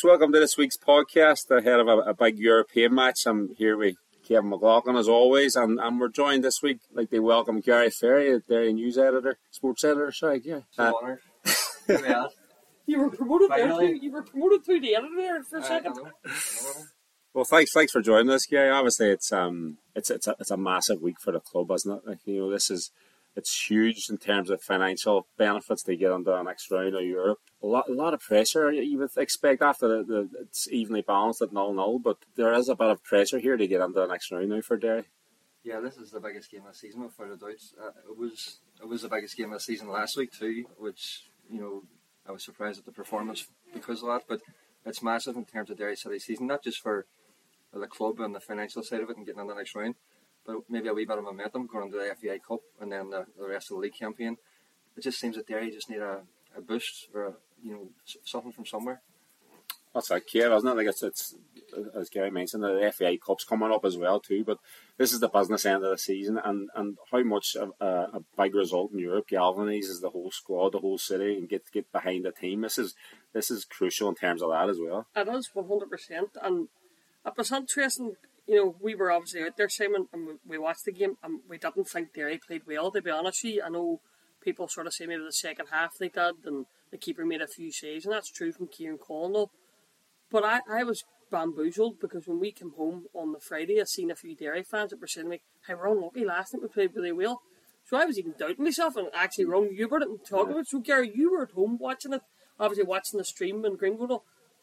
Hey, folks, welcome to this week's podcast ahead of a, a big European match. I'm here with Kevin McLaughlin as always, and, and we're joined this week, like they welcome Gary Ferry, Derry news editor, sports editor. Sorry, Gary. Uh, you were promoted Finally. there. Too. You were promoted through the editor there for a second. Well, thanks, thanks for joining us, Gary. Obviously, it's um, it's it's a, it's a massive week for the club, isn't it? Like you know, this is it's huge in terms of financial benefits they get under the next round of Europe. A lot, a lot of pressure you would expect after the, the it's evenly balanced at null null, but there is a bit of pressure here to get into the next round now for Derry. Yeah, this is the biggest game of the season, without a doubt. Uh, it was it was the biggest game of the season last week too, which you know I was surprised at the performance because of that. But it's massive in terms of Derry City season, not just for the club and the financial side of it and getting on the next round, maybe a wee bit of momentum going into the FAI Cup and then the, the rest of the league campaign. It just seems that Derry just need a, a boost or a, you know something from somewhere. That's like Kev, isn't it? Like it's, it's as Gary mentioned, the FAI Cup's coming up as well too. But this is the business end of the season, and, and how much a, a, a big result in Europe galvanizes the whole squad, the whole city, and get get behind the team. This is this is crucial in terms of that as well. It is one hundred percent, and it was interesting. You know, we were obviously out there, Simon, and we, watched the game, and we didn't think Derry played well. To be honest with you, I know people sort of say maybe the second half they did, and the keeper made a few saves, and that's true from Kieran Colnell. But I, I was bamboozled because when we came home on the Friday, I seen a few Derry fans that were saying to me, "Hey, we're unlucky last night. We played really well." So I was even doubting myself and actually wrong, you and talking about it. So Gary, you were at home watching it, obviously watching the stream in Greenwood.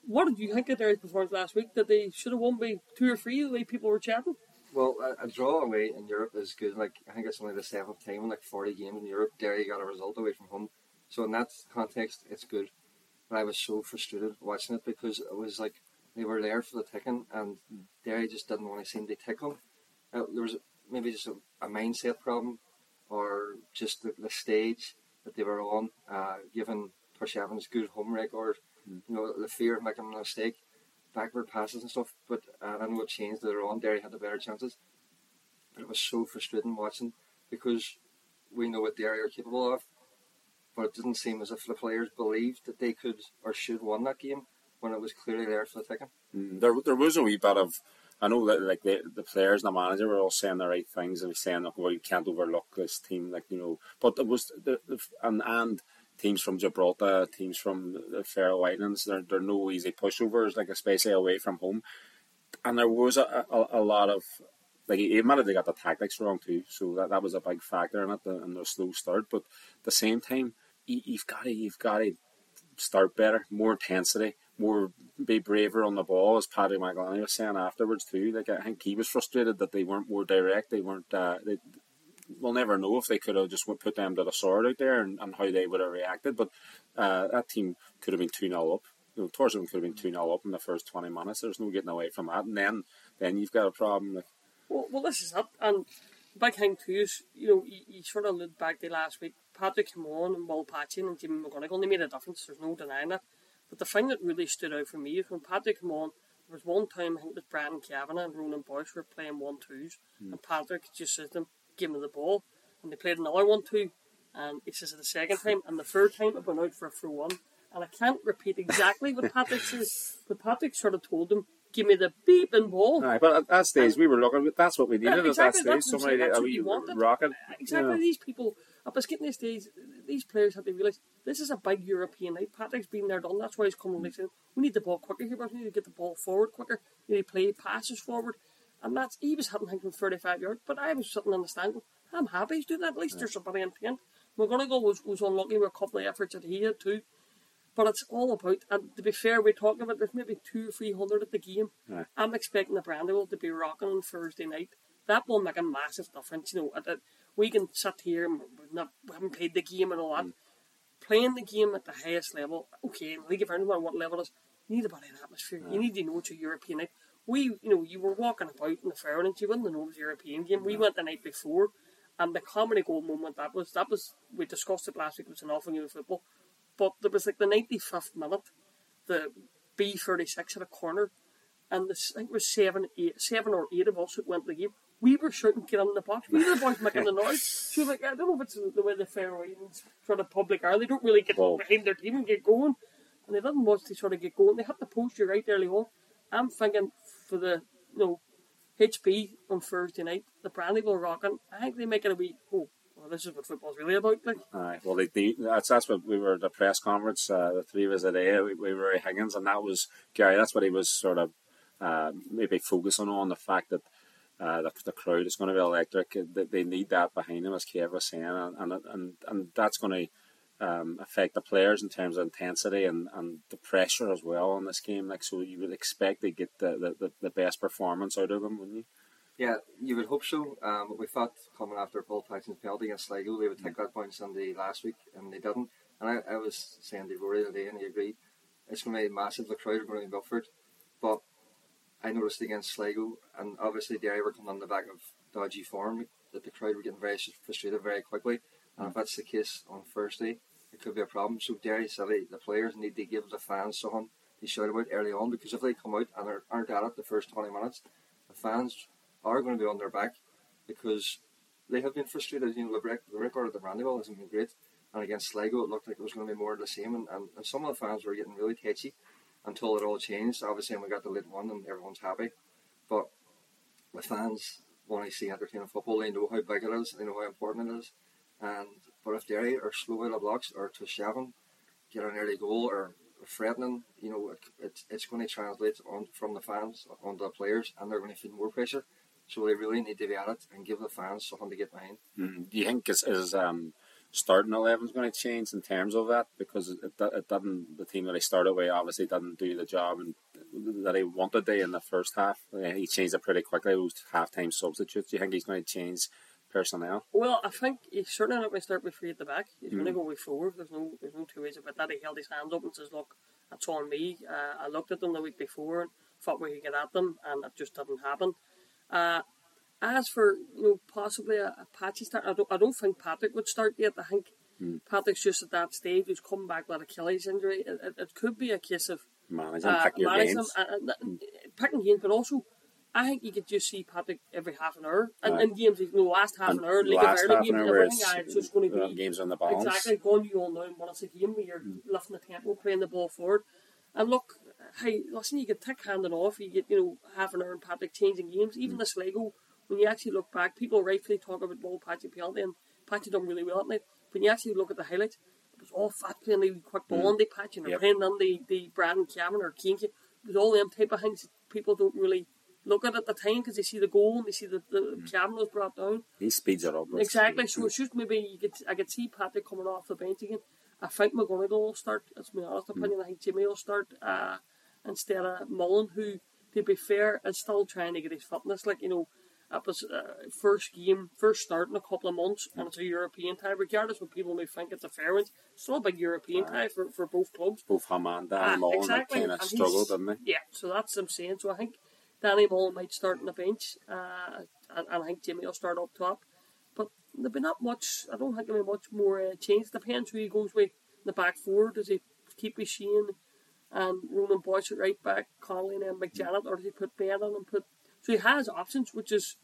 What did you think of Derry's performance last week? That they should have won by two or three the way people were chatting? Well, a, a draw away in Europe is good. Like I think it's only the seventh time in like forty games in Europe, Derry got a result away from home. So in that context, it's good. But I was so frustrated watching it because it was like they were there for the ticking, and Derry just didn't want to seem to tick them. Uh, there was maybe just a, a mindset problem, or just the, the stage that they were on, uh, given Torshavn's good home record. You know, the fear of making a mistake, backward passes and stuff. But uh, I know it changed later on. Derry had the better chances. But it was so frustrating watching because we know what Derry are capable of. But it didn't seem as if the players believed that they could or should win that game when it was clearly there for the taking. Mm, There, there was a wee bit of. I know that like the, the players and the manager were all saying the right things and saying that well you can't overlook this team like you know but it was the, the and and teams from Gibraltar teams from the Faroe Islands they're, they're no easy pushovers like especially away from home and there was a, a, a lot of like he admitted they got the tactics wrong too so that, that was a big factor in it the, in their slow start but at the same time you, you've got to you've got to start better more intensity more be braver on the ball, as Paddy McEleney was saying afterwards too. Like I think he was frustrated that they weren't more direct. They weren't. Uh, they, we'll never know if they could have just put them to the sword out there and, and how they would have reacted. But uh, that team could have been two 0 up. You know, Torshavn could have been two 0 up in the first twenty minutes. There's no getting away from that. And then then you've got a problem. Like, Well, well, this is it. And the big thing too is, you know, you, you sort of look back to last week. Patrick came on and Will Patching and Jimmy McGonigle, they made a difference. There's no denying that. But the thing that really stood out for me is when Patrick came on, there was one time I think it was Brandon Kavanagh and Ronan Boyce were playing one twos, and Patrick just said to them, "Give me the ball," and they played another one too. and he says it the second time, and the third time it went out for a throw one, and I can't repeat exactly what Patrick says, but Patrick sort of told him, "Give me the beeping ball." Aye, but at that stage we were looking. That's what we needed Yeah, exactly, at that stage. Somebody that's what you wanted. rocket. Uh, exactly. Yeah. These people, at the getting this stage, these players had to realise this is a big European night. Patrick's been there, done. That's why he's coming. Like saying, we need the ball quicker here. but We need to get the ball forward quicker. We need to play passes forward. And that's he was hitting him from 35 yards. But I was sitting on the stand I'm happy he's doing that. At least there's somebody intent. McGonigle was, was unlucky with a couple of efforts that he had too. But it's all about, and to be fair, we're talking about there's maybe two or three hundred at the game. Aye. I'm expecting the Brandywell to be rocking on Thursday night. That will make a massive difference. You know, we can sit here and we've not, we haven't played the game and all that. Mm. Playing the game at the highest level, okay, in League of Ireland, no matter what level it is, you need a bit of atmosphere. You need to know it's a European night. We, you know, you were walking about in the Fairlands, you it was a European game. We went the night before, and the comedy goal moment that was, that was, we discussed it last week, it was an awful game of football. But there was like the 95th minute, the B36 at a corner, and this, I think it was seven, eight, seven or eight of us that went to the game. We were shouting, get in the box. We were the boys making the noise. She was like, I don't know if it's the way the Faroe Islands sort of public are. They don't really get Well- behind their team and get going. and they didn't much to sort of get going. They hit the post you right early on. I'm thinking for the you know HB on Thursday night, the Brandywell Rocking. I think they make it a wee. Oh, well, this is what football's really about. Like, Aye, well, they, they, that's that's what we were at the press conference. Uh, the three of us today, we, we were at Higgins, and that was Gary. That's what he was sort of uh, maybe focusing on the fact that uh, the, the crowd is going to be electric. They, they need that behind them, as Kev was saying, and and and, and that's going to. Um, affect the players in terms of intensity and, and the pressure as well on this game. Like so, you would expect to get the, the, the best performance out of them, wouldn't you? Yeah, you would hope so. Um, we thought coming after Paul Paxton's penalty against Sligo, they would take that point Sunday last week, and they didn't. And I, I was saying to Rory today, and he agreed, it's going to be massive. The crowd are going to be Milford. But I noticed against Sligo, and obviously Derry were coming on the back of dodgy form, that the crowd were getting very frustrated very quickly. And if that's the case on Thursday, it could be a problem. So Derry City, the players need to give the fans something to shout about early on, because if they come out and aren't at it the first 20 minutes, the fans are going to be on their back because they have been frustrated. You know, the, the record of the Brandywell hasn't been great, and against Sligo, it looked like it was going to be more of the same. And, and, and some of the fans were getting really tetchy until it all changed. Obviously, and we got the late one, and everyone's happy. But the fans want to see entertaining football. They know how big it is. They know how important it is. And but if Derry are slow out of blocks or Torshavn, get an early goal or threatening, you know, it, it's it's going to translate on from the fans onto the players, and they're going to feel more pressure. So they really need to be at it and give the fans something to get behind. Mm. Do you think is, is um, starting eleven is going to change in terms of that because it, it didn't the team that he started with obviously didn't do the job and that he wanted to in the first half. He changed it pretty quickly. It was half time substitutes. Do you think he's going to change personnel? Well, I think he's certainly not going to start with three at the back. He's mm. going to go with four. There's no there's no two ways about that. He held his hands up and says, "Look, that's on me." Uh, I looked at them the week before and thought we could get at them, and it just didn't happen. Uh, as for you know possibly a, a patchy start, I don't, I don't think Patrick would start yet. I think mm. Patrick's just at that stage. He's come back with Achilles injury. It, it, it could be a case of managing uh, picking manage games. Uh, mm. picking games, but also I think you could just see Patrick every half an hour. And right. in games, you the last half and an hour, League last of Ireland games, everything, yeah, it's just going to be games on the balance. Exactly, going you all know when it's a game where you're mm. lifting the tempo, playing the ball forward. And look, hey, listen, you get tick handing off, you get, you know, half an hour and Patrick changing games. Even mm. the Sligo when you actually look back, people rightfully talk about ball patchy penalty and Patchy done really well at night. When you actually look at the highlights, it was all fat playing the quick ball mm. on the patch and yep. playing on the, the Brandon Cameron or Keane. It was all them type of things people don't really look at at the time because they see the goal and they see the, the mm. camera was brought down. He speeds it up. Exactly. So it's just maybe you could I could see Patrick coming off the bench again. I think McGonigle will start. That's my honest mm. opinion. Mm. I think Jimmy will start uh, instead of Mullen, who, to be fair, is still trying to get his fitness. Like you know, that was uh, first game, first start in a couple of months, and it's a European tie. Regardless what people may think it's a fair one, it's still a big European tie for, for both clubs. Both Hum and uh, Mullen exactly. kind of struggled, didn't they? Yeah, so that's what I'm saying. So I think Danny Mullen might start on the bench, uh, and, and, I think Jimmy will start up top. But there'll be not much, I don't think there'll be much more uh, change. Depends who he goes with the back four. Does he keep his Shane and Ronan Boyce at right back, Connolly and McJannet, or does he put Ben on and put so he has options, which is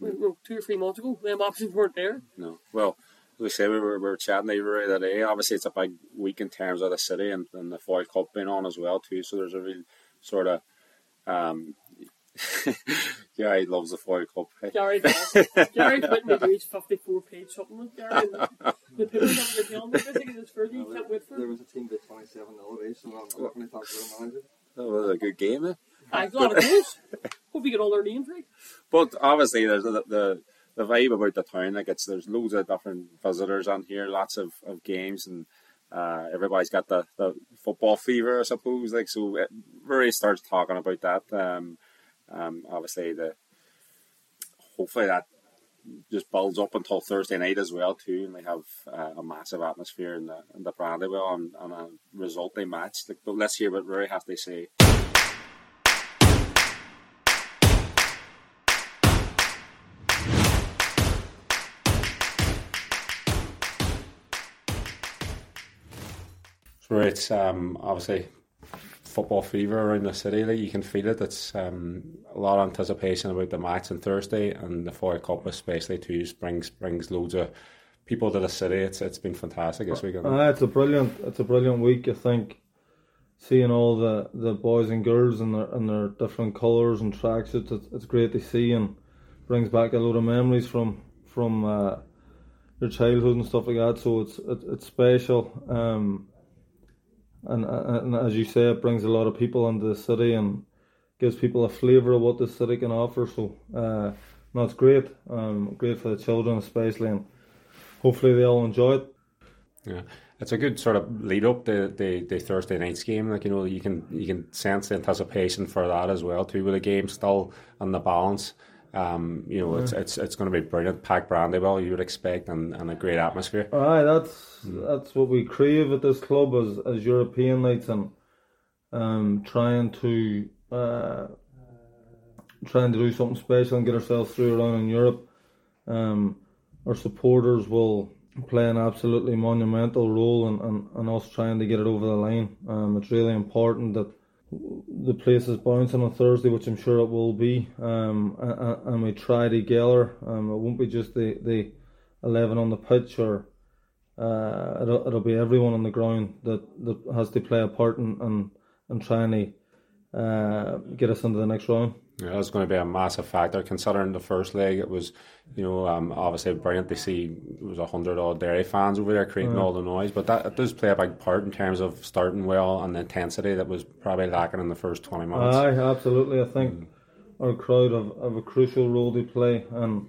well, two or three months ago. Them options weren't there. No. Well, we say we were, we were chatting over that day. Obviously, it's a big week in terms of the city and, and the Foyle Cup being on as well too. So there's a real sort of um, Gary loves the Foyle Cup. Gary does. Gary put me through his 54 page supplement. Gary, the people that were telling me, I think it's for you, can't wait for There was a team with 27 0 so I'm not going to talk to the manager. That was a good game, eh? I a lot of. Hope you get all their names right. But obviously, there's the, the the vibe about the town. Like it's there's loads of different visitors on here, lots of, of games, and uh, everybody's got the, the football fever, I suppose. Like so, it really starts talking about that. Um, um, obviously, the hopefully that just builds up until Thursday night as well too, and they have uh, a massive atmosphere in the in the Brandywell and, and a result they match. Like, but let's hear what Rory has to say. It's um, obviously football fever around the city. Like you can feel it. It's um, a lot of anticipation about the match on Thursday and the Foyle Cup, especially too, brings brings loads of people to the city. It's it's been fantastic this weekend. Uh, it's a brilliant it's a brilliant week. I think seeing all the, the boys and girls in their in their different colours and tracksuits, it's, it's great to see and brings back a lot of memories from from uh, your childhood and stuff like that. So it's it, it's special. Um, and, and as you say, it brings a lot of people into the city and gives people a flavour of what the city can offer. So uh, no, it's great. Um, great for the children especially, and hopefully they all enjoy it. Yeah, it's a good sort of lead up to the, the Thursday night's game. Like you know, you can you can sense the anticipation for that as well too. With the game still on the balance, um, you know, yeah. it's it's it's going to be brilliant. Packed Brandywell, you would expect, and, and a great atmosphere. Aye, that's mm. that's what we crave at this club as as European nights and um, trying to uh, trying to do something special and get ourselves through around in Europe. Um, our supporters will play an absolutely monumental role in, in, in, us trying to get it over the line. Um, it's really important that the place is bouncing on Thursday, which I'm sure it will be, um, and, and we try together. Um, it won't be just the, the 11 on the pitch, or uh, it'll, it'll be everyone on the ground that, that has to play a part in, in, in trying to uh, get us into the next round. Yeah, that's going to be a massive factor considering the first leg. It was, you know, um, obviously brilliant to see it was a hundred odd Derry fans over there creating all the noise, but that it does play a big part in terms of starting well and the intensity that was probably lacking in the first twenty minutes. Aye, absolutely. I think mm. our crowd have, have a crucial role to play, and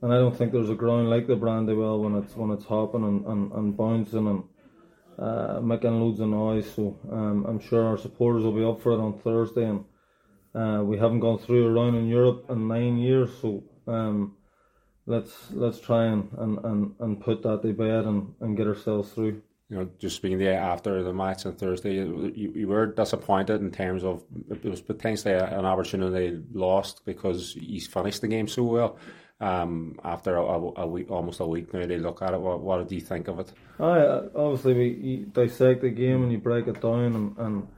and I don't think there's a ground like the Brandywell when it's when it's hopping and, and, and bouncing and uh, making loads of noise. So um, I'm sure our supporters will be up for it on Thursday and uh, we haven't gone through a round in Europe in nine years, so um, let's let's try and, and, and, and put that to bed and, and get ourselves through. You know, just speaking there after the match on Thursday, you, you were disappointed in terms of it was potentially an opportunity lost because he's finished the game so well. Um, after a, a, week, almost a week now, they look at it. What, what do you think of it? I obviously we dissect the game and you break it down and, and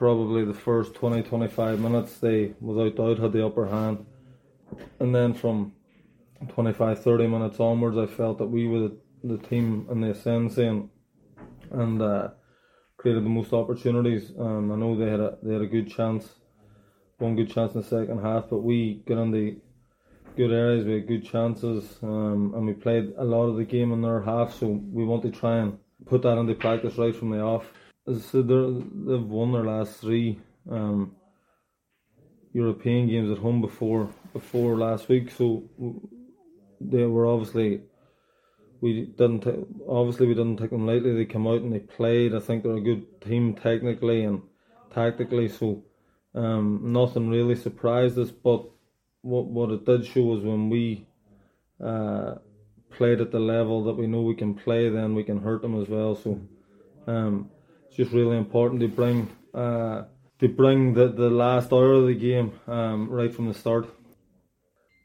probably the first 20 25 minutes they without doubt had the upper hand. And then from 25 30 minutes onwards I felt that we were the, the team in the ascendancy and, and uh, created the most opportunities. Um, I know they had a they had a good chance one good chance in the second half but we got in the good areas we had good chances um, and we played a lot of the game in their half so we want to try and put that into practice right from the off so they've won their last three um, European games at home before before last week. So they were obviously we didn't t- obviously we didn't take them lightly. They came out and they played. I think they're a good team technically and tactically. So um, nothing really surprised us. But what what it did show was when we uh, played at the level that we know we can play, then we can hurt them as well. So. Um, it's just really important to bring uh, to bring the, the last hour of the game um, right from the start.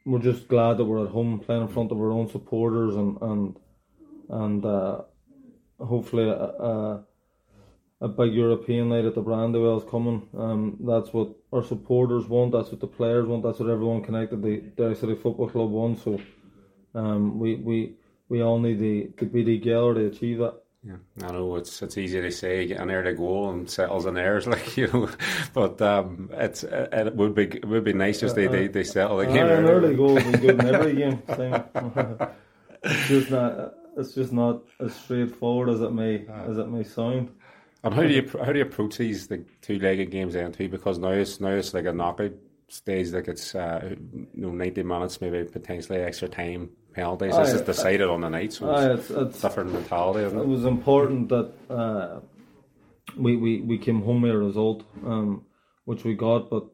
We're just glad that we're at home playing in front of our own supporters and and and uh, hopefully a, a, a, big European night at the Brandywell is coming. Um, that's what our supporters want. That's what the players want. That's what everyone connected the Derry City Football Club wants. So um, we we we all need to, to be together to achieve that. Yeah, I know it's it's easy to say get an air to go and settles in airs like you know, but um, it's it, it would be it would be nice just they, they, they settle the game. An early goal would be good in every game. it's just not it's just not as straightforward as it may uh, as it may sound. And how do you how do you approach these the two legged games then too? Because now it's now it's like a knockout stage, like it's uh, you know ninety minutes, maybe potentially extra time penalties. This is decided on the night, so it's, it's, it's different mentality, isn't it? It was important that uh, we, we, we came home with a result, um, which we got, but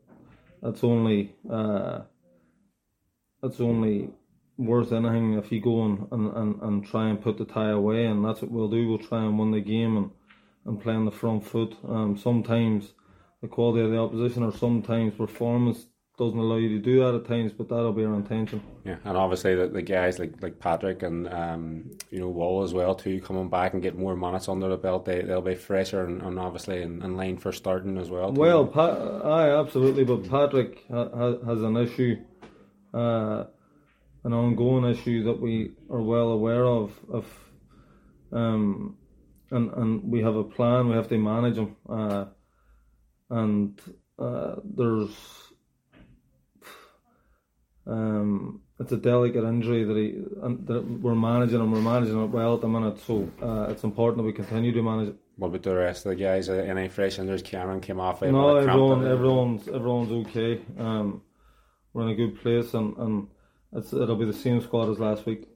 that's only uh, that's only worth anything if you go and, and, and, and try and put the tie away, and that's what we'll do. We'll try and win the game and, and play on the front foot. Um, sometimes the quality of the opposition, or sometimes performance doesn't allow you to do that at times, but that'll be our intention. Yeah, and obviously the, the guys like like Patrick and um, you know Wall as well too, coming back and get more minutes under the belt, they they'll be fresher and, and obviously in, in, line for starting as well. Too. Well, pa- aye, absolutely, but Patrick ha- has an issue, uh, an ongoing issue that we are well aware of. Of um, and and we have a plan. We have to manage them, uh, and uh, there's um, it's a delicate injury that he and that we're managing and we're managing it well at the minute. So uh, it's important that we continue to manage it. What about the rest of the guys? Uh, any fresh injuries? Cameron came off. No, everyone, everyone's everyone's okay. Um, we're in a good place, and, and it's it'll be the same squad as last week.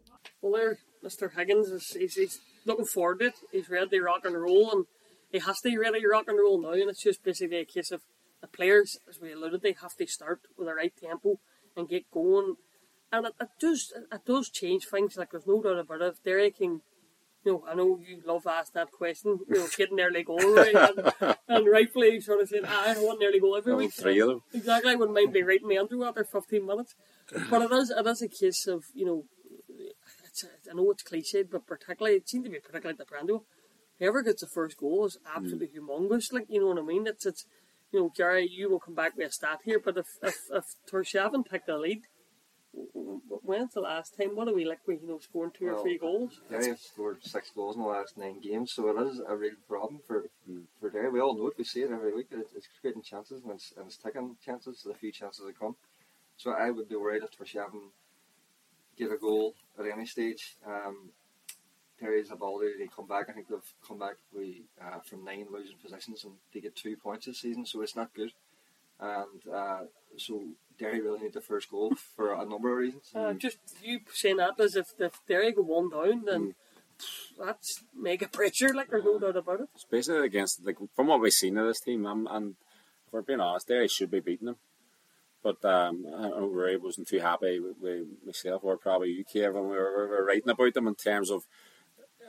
Well, there, Mr. Higgins is he's, he's looking forward to it. He's ready to rock and roll, and he has to really ready rock and roll now. And it's just basically a case of the players, as we alluded, they have to start with the right tempo and get going. And it, it does it does change things. Like there's no doubt about it. If Derek can, you know, I know you love asking that question. You know, getting early goal right, and, and rightfully sort of saying, "Ah, I want nearly early goal every week. three of them. Exactly, I wouldn't mind be writing me Andrew after 15 minutes. But it is, it is a case of, you know, it's, I know it's cliched, but particularly, it seemed to be particularly the Brando. Whoever gets the first goal is absolutely humongous. Like, you know what I mean? It's, it's, you know, Gary, you will come back with a stat here, but if, if, if Torshavn picked the lead, when's the last time? What are we like, we, you know, scoring two or three goals? Derry have scored six goals in the last nine games, so it is a real problem for for Derry. We all know it. We see it every week. It, it's creating chances and it's, and it's taking chances. The few chances that come. So I would be worried if Torshavn get a goal at any stage. Um, Derry's ability to come back. I think they've come back we, uh, from nine losing positions and they get two points this season, so it's not good. And uh, so Derry really need the first goal for a number of reasons. Uh, just you saying that as if, if Derry go one down, then that's mega pressure, like, there's no doubt about it. It's basically against like from what we've seen of this team, I'm, and if we're being honest, Derry should be beating them. But um, I know Ray wasn't too happy with, with myself or probably you, Kev, when we were, we were writing about them in terms of.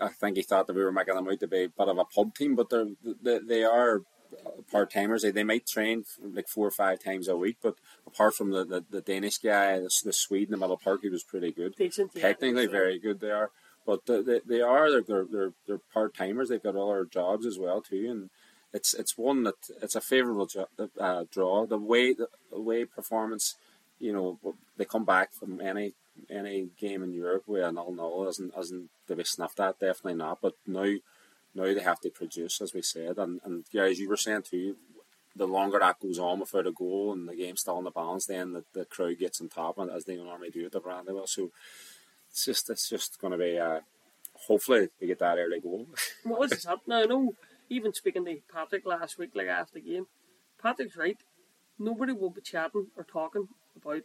I think he thought that we were making them out to be a bit of a pub team, but they're they, they are part timers. They, they might train like four or five times a week, but apart from the, the, the Danish guy, the, the Swede in the middle park, he was pretty good. Decent, yeah. Technically, very good they are, but they, they, they are they're they're, they're, they're part timers. They've got all their jobs as well too, and it's it's one that it's a favourable uh, draw. The way the, the way performance, you know, they come back from any any game in Europe where an all null isn't isn't to be snuffed at. Definitely not. But now now they have to produce, as we said, and and yeah, as you were saying too. The longer that goes on without a goal and the game's still in the balance, then the, the crowd gets on top, and as they normally do at the Brandywell. So it's just it's just going to be uh, hopefully we get that early goal. What is that? Now, I know, even speaking to Patrick last week, like after the game, Patrick's right. Nobody will be chatting or talking about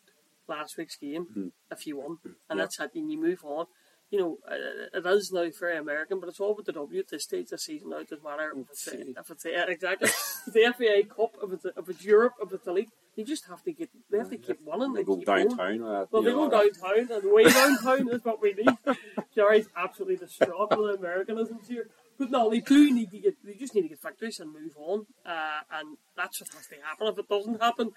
last week's game if you won. And that's it, and you move on. You know, uh, it is now very American, but it's all with the W at this stage of the season now. It doesn't matter if it's, the- if it's the, exactly, the FAI Cup, if it's, if it's Europe, if it's the league. You just have to get, they have to keep winning. they and go keep downtown. Uh, Well, they know, go downtown, and way downtown is what we need. Jerry's absolutely distraught with Americanisms here. But no, they do need to get, they just need to get victories and move on. Uh, and that's what has to happen. If it doesn't happen,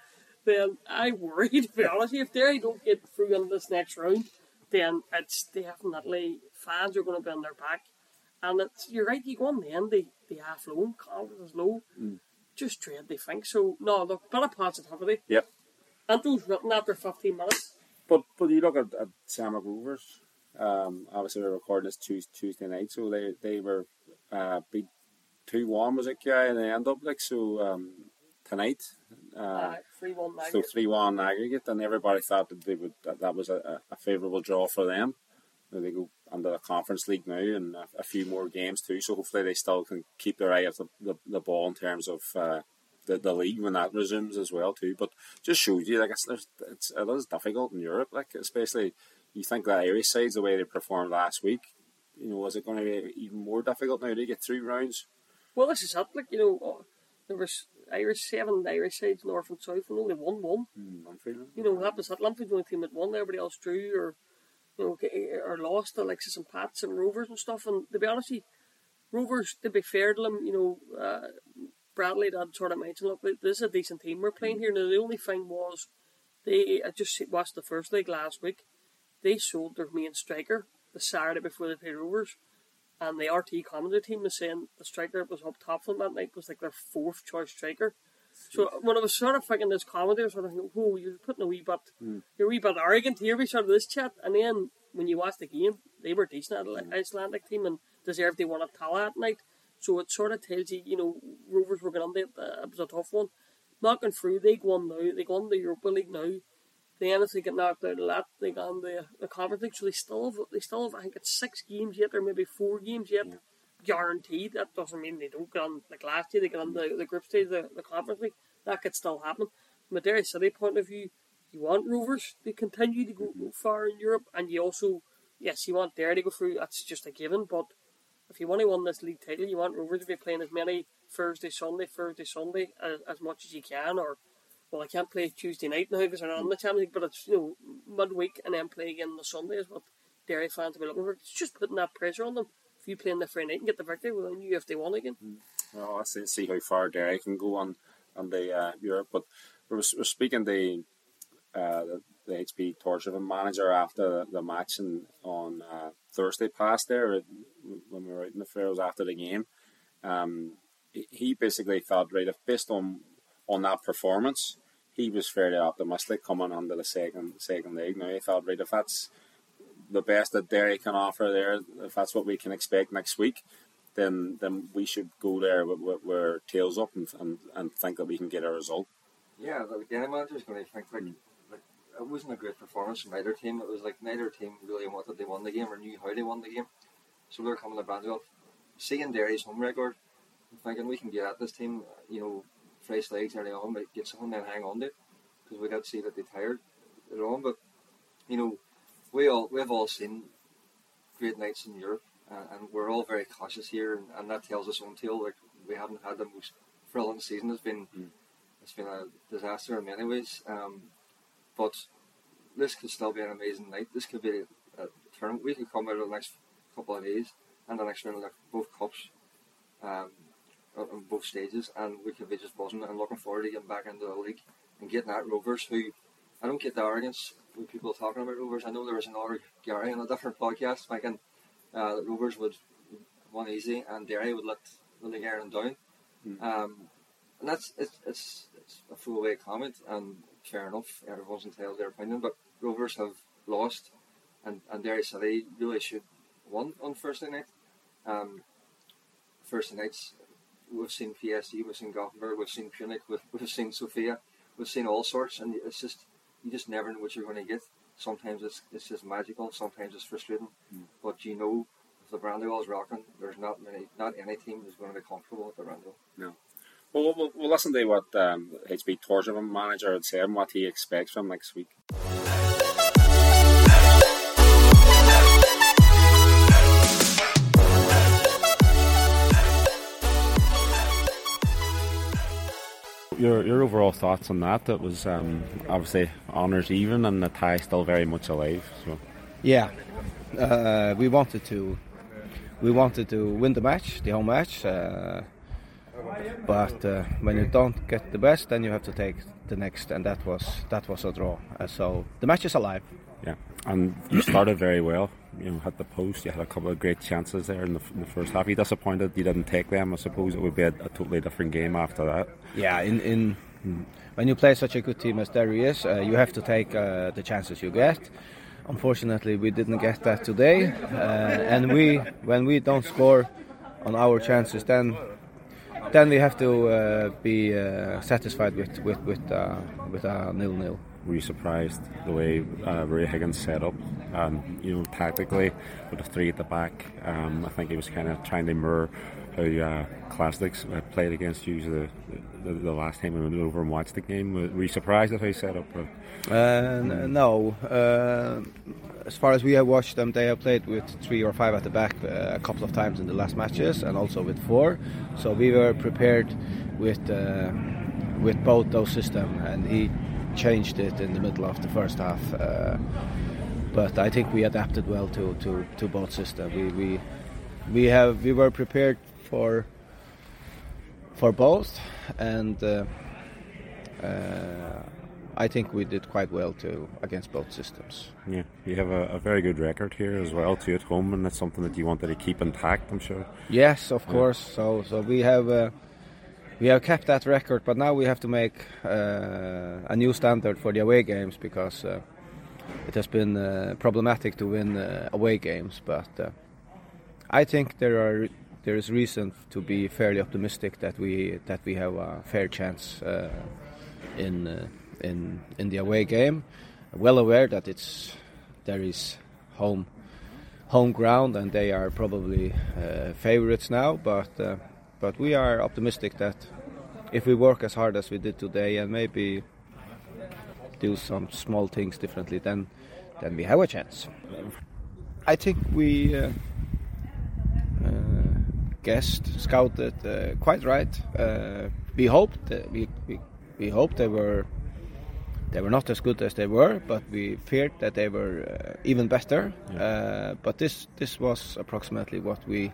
then I worry, to be honest. If they don't get through in this next round, then it's definitely fans are going to be on their back. And it's, you're right, you go on the end, they, they half low, confidence is low. Just dread, they think. So, no, look, a bit of positivity. Yep. Anto's written after 15 minutes. But but you look at, at Sam Rovers. Um, obviously we're recording this Tues- Tuesday night, so they they were uh, beat two one was it, guy, and they end up like so um, tonight. Uh, Uh, 3 1 so three one aggregate, and everybody thought that they would that, that was a, a favourable draw for them. They go under the conference league now, and a, a few more games too. So hopefully they still can keep their eye off the, the, the ball in terms of uh, the the league when that resumes as well too. But just shows you like it's there's, it's it is difficult in Europe, like especially you think that Irish sides the way they performed last week. You know, is it going to be even more difficult now to get through rounds? Well, this is it. Like, you know, uh, there was Irish, seven Irish sides, north and south, and only one won. Hmm, I'm feeling. You know, what it. Linfield's the only team that won. Everybody else drew or, you know, or lost, Alexis and Pats and Rovers and stuff. And to be honest, Rovers, to be fair to them, you know, uh, Bradley had sort of mentioned, look, this is a decent team we're playing here. Now, the only thing was, they, I just watched the first leg last week. They sold their main striker the Saturday before they played Rovers. And the RT commentary team was saying the striker that was up top for them that night was like their fourth choice striker. So when I was sort of thinking this comedy, I was sort of thinking, oh, you're putting a wee bit, you're a wee bit arrogant here, we started this chat. And then when you watch the game, they were decent at the Icelandic team and deserved they won a Tala at night. So it sort of tells you, you know, Rovers were going to it. Uh, it was a tough one. Knocking through, they go on now. They go on the Europa League now. Then if they get knocked out of that, they go on the, the Conference League. So they still have, they still have, I think it's six games yet, or maybe four games yet. Yeah. Guaranteed. That doesn't mean they don't get on, like last year, they get on the, the group stage, the, the Conference League. That could still happen. From a Derry City point of view, you want Rovers to continue to go mm-hmm. far in Europe, and you also, yes, you want Derry to go through. That's just a given. But if you want to win this league title, you want Rovers to be playing as many Thursday, Sunday, Thursday, Sunday as, as much as you can. Or, well, I can't play Tuesday night now because they're not in the Champions League, but it's you know midweek and then play again on the Sunday is what Derry fans will be looking for. It's just putting that pressure on them. If you play in the Friday night and get the victory, well, then you if they won again. Well, let's see how far Derry can go on on the uh, Europe, but we're, we're speaking the uh, the, the HB Tórshavn manager after the, the match and on uh, Thursday past there when we were out in the Faroes after the game. Um, he basically thought, right, if based on on that performance, he was fairly optimistic coming onto the second second leg. Now he thought, right, if that's the best that Derry can offer there, if that's what we can expect next week, then then we should go there with, with, with our tails up and, and, and think that we can get a result. Yeah, the game manager's going to think like, mm. like it wasn't a great performance from either team. It was like neither team really wanted they won the game or knew how they won the game. So they're coming to Brandywell, seeing Derry's home record, thinking we can get at this team. You know, fresh legs early on, but get something and hang on to it because we did see that they tired it on. But you know, we all we've all seen great nights in Europe, uh, and we're all very cautious here, and, and that tells us own tale. Like we haven't had the most thrilling season. It's been mm it's been a disaster in many ways. Um, but this could still be an amazing night. This could be a, a tournament. We could come out of the next couple of days and the next round of both cups, um, on both stages, and we could be just buzzing and looking forward to getting back into the league and getting at Rovers. Who I don't get the arrogance with people talking about Rovers. I know there was another Gary on a different podcast thinking uh, that Rovers would win easy and Derry would let the Ireland down. Mm. Um, and that's it's, it's it's a throwaway comment, and fair enough. Everyone's entitled to their opinion, but Rovers have lost, and and Derry City really should won on Thursday night. Um, Thursday nights, we've seen PSG, we've seen Gothenburg, we've seen Punic, we've, we've seen Sofia, we've seen all sorts, and it's just you just never know what you're going to get. Sometimes it's it's just magical, sometimes it's frustrating, mm. but you know if the Brandywell is rocking, there's not many, not any team is going to be comfortable with the Brandywell. No. Well, we'll, we'll listen to what um, HB Tórshavn manager had said and what he expects from next week. Your, your overall thoughts on that? That was um, obviously honours even, and the tie still very much alive. So yeah, uh, we wanted to we wanted to win the match, the home match. Uh, but uh, when you don't get the best, then you have to take the next, and that was that was a draw. Uh, so the match is alive. Yeah, and you started very well. You know, had the post. You had a couple of great chances there in the, in the first half. You disappointed you didn't take them. I suppose it would be a, a totally different game after that. Yeah, in in when you play such a good team as Derry is, uh, you have to take uh, the chances you get. Unfortunately, we didn't get that today, uh, and we when we don't score on our chances, then then we have to uh, be uh, satisfied with with with uh, with a nil nil. You surprised the way uh, Ray Higgins set up? And you know, tactically with the three at the back, um, I think he was kind of trying to mirror how uh, Classics uh, played against you the, the, the, last time we went over and watched the game. Were you surprised at how he set up? Uh, no. Uh, as far as we have watched them, they have played with three or five at the back uh, a couple of times in the last matches, and also with four. So we were prepared with uh, with both those systems, and he changed it in the middle of the first half. Uh, but I think we adapted well to, to, to both systems. We, we we have we were prepared for for both, and uh, uh, I think we did quite well too against both systems. Yeah, you have a, a, very good record here as well too at home, and that's something that you wanted to keep intact. I'm sure. Yes, of yeah. course. So so we have. Uh, we have kept that record, but now we have to make uh, a new standard for the away games because uh, it has been uh, problematic to win away games. But I think there are there is reason to be fairly optimistic that we that we have a fair chance uh, in uh, in in the away game. Well aware that it's there is home home ground and they are probably uh, favorites now, but uh, but we are optimistic that if we work as hard as we did today and maybe do some small things differently, then then we have a chance. I think we uh, uh, guessed, scouted uh, quite right. Uh, we hoped that we, we we hoped they were they were not as good as they were, but we feared that they were uh, even better. Uh, but this this was approximately what we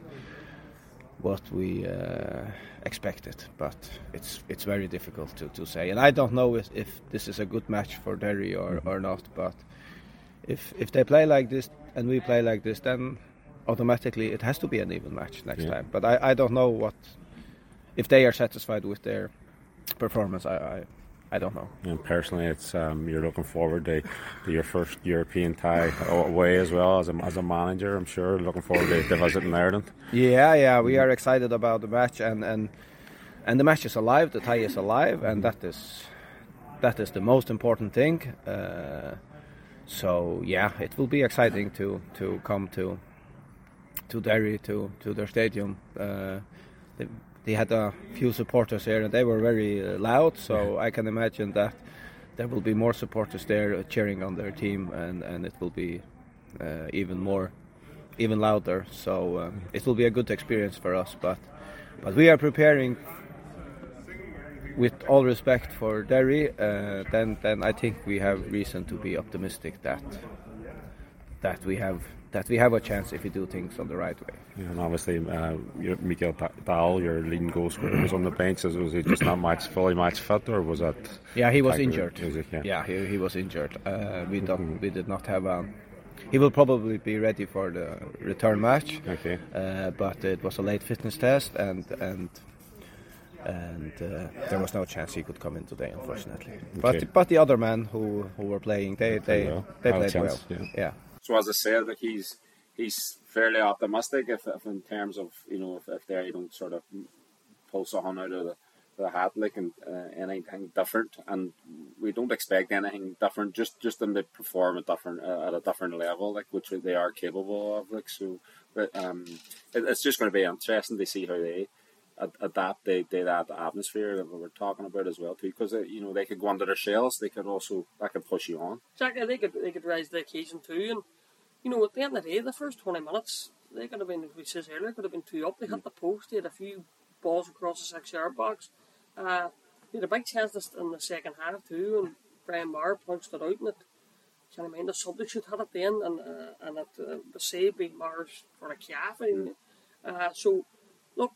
what we uh, expected. But it's it's very difficult to, to say, and I don't know if, if this is a good match for Derry or, or not. But if if they play like this and we play like this, then automatically it has to be an even match next Yeah. time. But I, I don't know what if they are satisfied with their performance. I I, I don't know. And personally, it's um, you're looking forward to, to your first European tie away as well as a, as a manager. I'm sure looking forward to, to visiting Ireland. Yeah, yeah, we are excited about the match, and and and the match is alive. The tie is alive, and that is that is the most important thing. Uh, so yeah, it will be exciting to to come to to Derry to to their stadium. Uh, they, they had a few supporters here, and they were very uh, loud. So I can imagine that there will be more supporters there uh, cheering on their team, and and it will be uh, even more even louder. So um, it will be a good experience for us. But but we are preparing with all respect for Derry. Uh, then then I think we have reason to be optimistic that that we have that we have a chance if we do things on the right way. Yeah, and obviously, uh, your, Mikael Dahl, your leading goal scorer, was on the bench. Was was he just not match fully match fit, or was that? Yeah, he was injured. it? Yeah. he, he was injured. Uh, we don't we did not have a. He will probably be ready for the return match. Okay. uh, but it was a late fitness test and and and uh, there was no chance he could come in today, unfortunately. Okay. But but the other men who, who were playing, they they, well. they played well. yeah. yeah. So as I said, like he's he's fairly optimistic if, if in terms of you know if, if they don't sort of pull something out of the, the hat like and uh, anything different, and we don't expect anything different. Just just them to perform at different uh, at a different level, like which they are capable of. Like so, but um, it, it's just going to be interesting to see how they. Ad- Adapt they, they that atmosphere that we were talking about as well too, because you know they could go under their shells. They could also that could push you on. Exactly, they could they could rise to the occasion too, and you know at the end of the day, the first twenty minutes they could have been, as we said earlier, could have been two up. They hit the post, they had a few balls across the six yard box. Uh, they had a big chance in the second half too, and Brian Maher punched it out, and it can I mean the substitute had it then, and uh, and it uh, the save beat Maher's for a calf. And, uh, so look,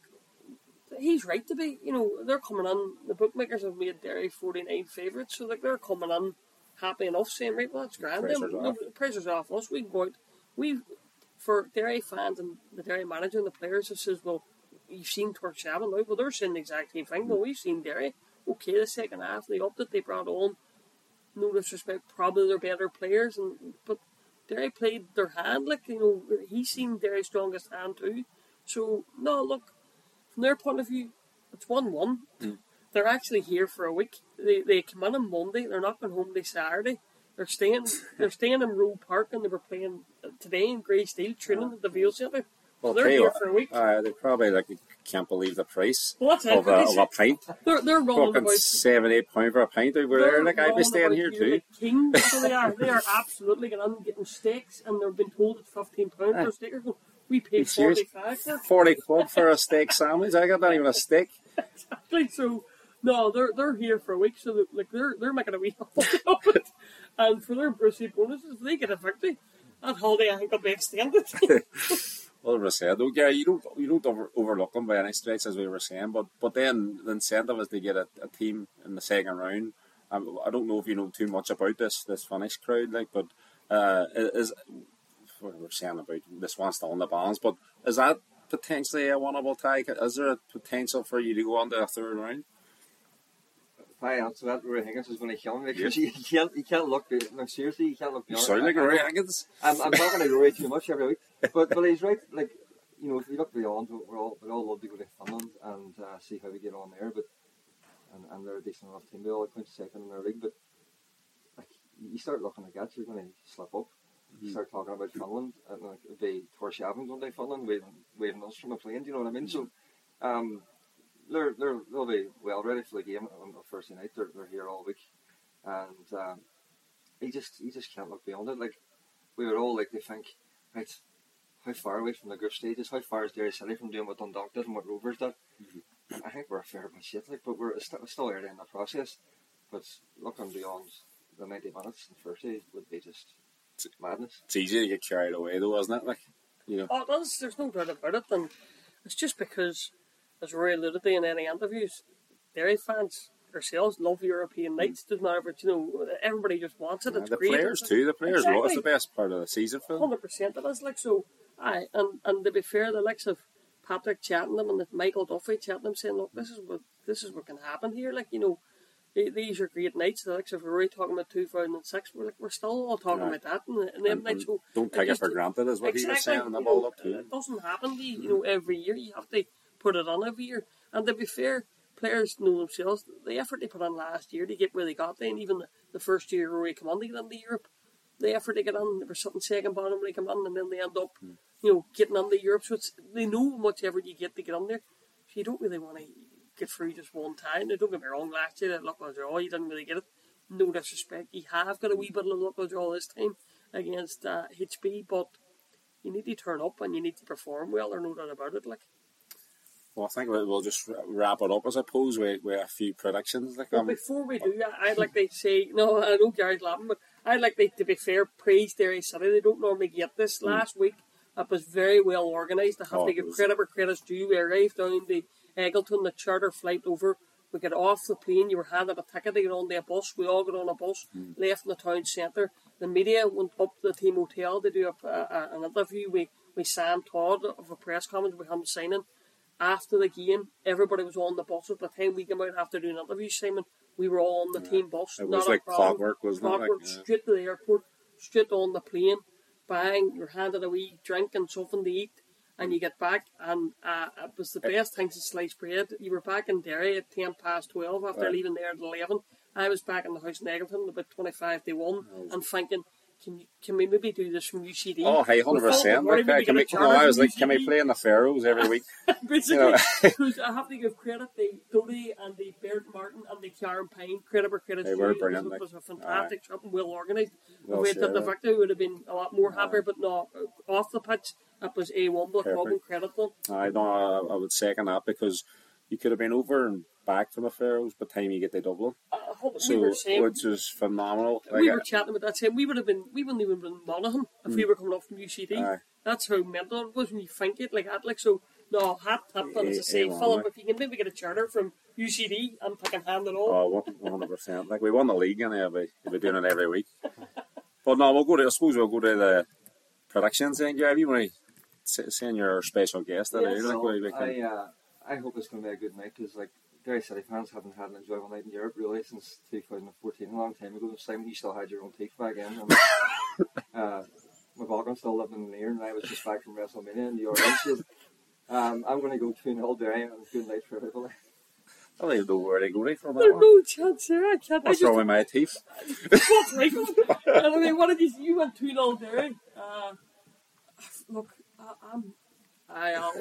he's right to be. You know, they're coming in. The bookmakers have made Derry forty nine favourites, so like they're coming in happy enough, saying, right, well that's grand. Then Pressure's off. the pressure's off us. We can go out. We for Derry fans and the Derry manager and the players, it says, well, you've seen Torshavn now. Well, they're saying the exact same thing. Well, we've seen Derry. Okay, the second half they upped it. They brought on. No disrespect, probably they're better players, and but Derry played their hand. Like you know, he seemed Derry's strongest hand too. So no, look, from their point of view, it's one-one. They're actually here for a week. They they come in on Monday. They're not going home till Saturday. They're staying. They're staying in Roe Park, and they were playing today in Greysteel, training at the Vale Centre. Well, they're tell here what, for a week. Uh, they probably like can't believe the price Well, it. of, a, of a pint. They're they're Fucking about. seven, eight pound for a pint over there. Like I'd be staying here too. Like kings, so they are. They are absolutely getting on getting steaks, and they've been told it's fifteen pound per steak. We paid forty five. Forty quid for a steak sandwich. I got not even a steak. Exactly. So no, they're they're here for a week, so that, like they're they're making a wee holiday of it, and for their birthday bonuses, they get a victory, that holiday I think will be extended. Well, I said, though, Gary, you don't you don't over, overlook them by any stretch, as we were saying. But but then the incentive is to get a, a team in the second round. Um, I don't know if you know too much about this this Finnish crowd, like, but uh, is what we're saying about this one still in the balance. But is that potentially a winnable tie? Is there a potential for you to go on to a third round? If I answer that, Roy Higgins is going to kill me because you can't, you can't look. No, seriously, you can't look. You beyond sound like Roy Higgins. I'm, I'm talking to Roy too much every week, but but he's right. Like you know, if we look beyond, we're all we'd all love to go to Finland and uh, see how we get on there, but and, and they're a decent enough team. They all count second in their league, but like you start looking like that, you're going to slip up. You start talking about Finland and like it'd be Torshavn going to Finland, waving waving us from a plane. Do you know what I mean? So, um, they're they're they'll be well ready for the game on the Thursday night. They're they're here all week, and um, he just he just can't look beyond it. Like we were all like they think, right, how far away from the group stages? How far is Derry City from doing what Dundalk did and what Rovers did? And I think we're a fair bit shit, like, but we're it's still, still early in the process. But looking beyond the ninety minutes and 30 would be just madness. It's easy to get carried away, though, isn't it? Like, you know, Oh, is. There's no doubt about it. And it's just because, as Roy alluded to in any interviews, Derry fans ourselves love European hmm. nights. Doesn't matter, but you know, everybody just wants it. It's the great. players too. The players love it's the best part of the season for them. Hundred percent, it is like so. Aye, and and to be fair, the likes of Patrick Chattenham and the Michael Duffy Chattenham saying, "Look, this is what this is what can happen here." Like you know, th- these are great nights. The likes of Rory talking about two thousand and six. We're like we're still all talking Right. about that, and, and And- nights. So don't take it for granted, is what he was exactly, saying. And you know, up It doesn't happen to you, you know mm-hmm. every year. You have to put it on every year. And to be fair, players know themselves the effort they put on last year to get where they got there, and even the, the first year Rory come on to get into Europe, the effort they get on, they were something second bottom when they come on, and then they end up, mm. you know, getting on the Europe. So it's, they know how much effort you get to get on there. So you don't really want to get through just one time. Now, don't get me wrong, last year, that luck was draw, you didn't really get it. No disrespect. You have got a wee bit of luck of draw this time against uh, HB, but you need to turn up and you need to perform well, or no doubt about it. Like, Well, I think we'll we'll just wrap it up, as I suppose, with, with a few predictions. Like, But um, before we do I'd like to say, no, I know Gary's laughing, but I'd like to, to be fair, praise Derry City. They don't normally get this. Last week, it was very well organised. I have Oh, to give credit where credit's due. We arrived down to Eglinton, the charter flight over. We get off the plane. You were handed a ticket to get on the bus. We all got on a bus, mm. left in the town centre. The media went up to the team hotel to do a, a, an interview with, with Sam Todd of a press conference with him signing after the game, everybody was on the bus. At the time we came out after doing an interview, Simon, we were all on the team bus. It was like problem. clockwork, wasn't it? Like, yeah. straight to the airport, straight on the plane, bang, you're handed a wee drink and something to eat, and you get back, and uh, it was the best thing since sliced bread. You were back in Derry at 10 past 12 after Right. leaving there at 11. I was back in the house in Eglinton about 25 to 1 and thinking, can, you, can we maybe do this from UCD? oh, hey, We 100%. thought we Like, uh, can we, no, I was like, can we play in the Faroes every week? Basically, because I have to give credit to Doty and the Baird Martin and the Karen Pine. Credit where credit's They were brilliant, It like. was a fantastic trip and well organised. Well, If we had the victory, we would have been a lot more happier. But no, off the pitch, it was A1 with Perfect. club and credit them. I know, I, I would second that because you could have been over and back from the Faroes by the time you get to Dublin. Uh, we So, were saying, which was phenomenal. Like, we were chatting about that saying we would have been, we wouldn't even been Monaghan if we were coming off from UCD. Mm. Aye. That's how mental it was when you think it like that. Like so, no, hat tip. And as I A- say, A1, Philip, if you can maybe get a charter from UCD, I'm taking hand it all. Oh, one hundred percent. Like we won the league, and we'll be, we'll be doing it every week. But no, we'll go to. I suppose we'll go to the predictions. Then, Gary, you want to send your special guest? That Yes. is, like, we, we I uh, I hope it's going to be a good night because like Derry City fans haven't had an enjoyable night in Europe really since 2014, a long time ago. Simon, you still had your own teeth back in. And, uh, McLaughlin still living in the air, and I was just back from WrestleMania in the Orange. Um, I'm going to go 2 0 Derry and good night for everybody. I don't even know where to go right from that There's one. no chance there. I can't. I What's just wrong with my teeth? What's right? I mean, what did you? You went two 0 there. Uh, look, I, I'm. I, I'll.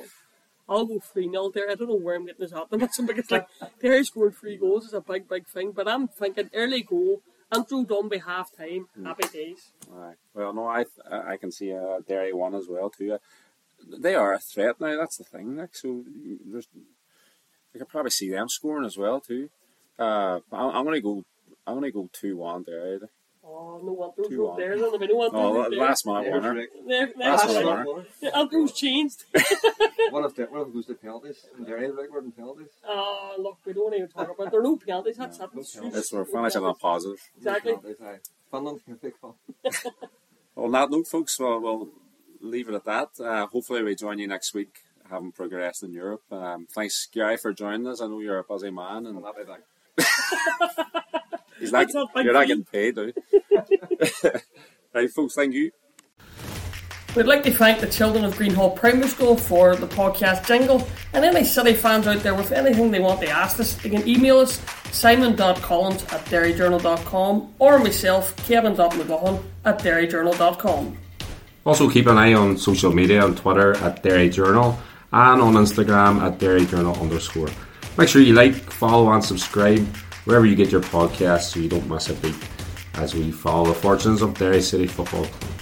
I'll go 3 0 there. I don't know where I'm getting this happening. Because like Derry scored three goals is a big, big thing. But I'm thinking early goal, Andrew done by half time. Happy days. Aye. Well, no, I I can see uh, Derry one as well too. They are a threat now. That's the thing. Like so, there's I could probably see them scoring as well too. Uh, I, I'm gonna go. I'm gonna go two one Derry. Oh, no Andrew Two wrote on. there. Then I mean, no Andrew Oh, wrote there. last minute There's winner. Rick. There, That's next what I time. want. Yeah, Andrew's changed. What if, the, what if it goes to penalties? And Derry record in penalties? Oh, look, we don't even talk about. There are no penalties. That's No, it. no It's penalties. Yes, we're finishing on positive. Exactly. Penalties, aye. Finland, here they come. On that note, folks, well, we'll leave it at that. Uh, hopefully, we join you next week, having progressed in Europe. Um, thanks, Guy, for joining us. I know you're a busy man, and And I'll be back. he's not, That's not big you're not getting paid, though. right, folks, thank you. We'd like to thank the children of Greenhall Primary School for the podcast jingle, and any City fans out there with anything they want to ask us, they can email us simon.collins at derryjournal.com or myself, kevin.mcgohan at derryjournal.com. Also, keep an eye on social media on Twitter at Derry Journal and on Instagram at Derry Journal underscore. Make sure you like, follow, and subscribe wherever you get your podcasts so you don't miss a beat as we follow the fortunes of Derry City Football Club.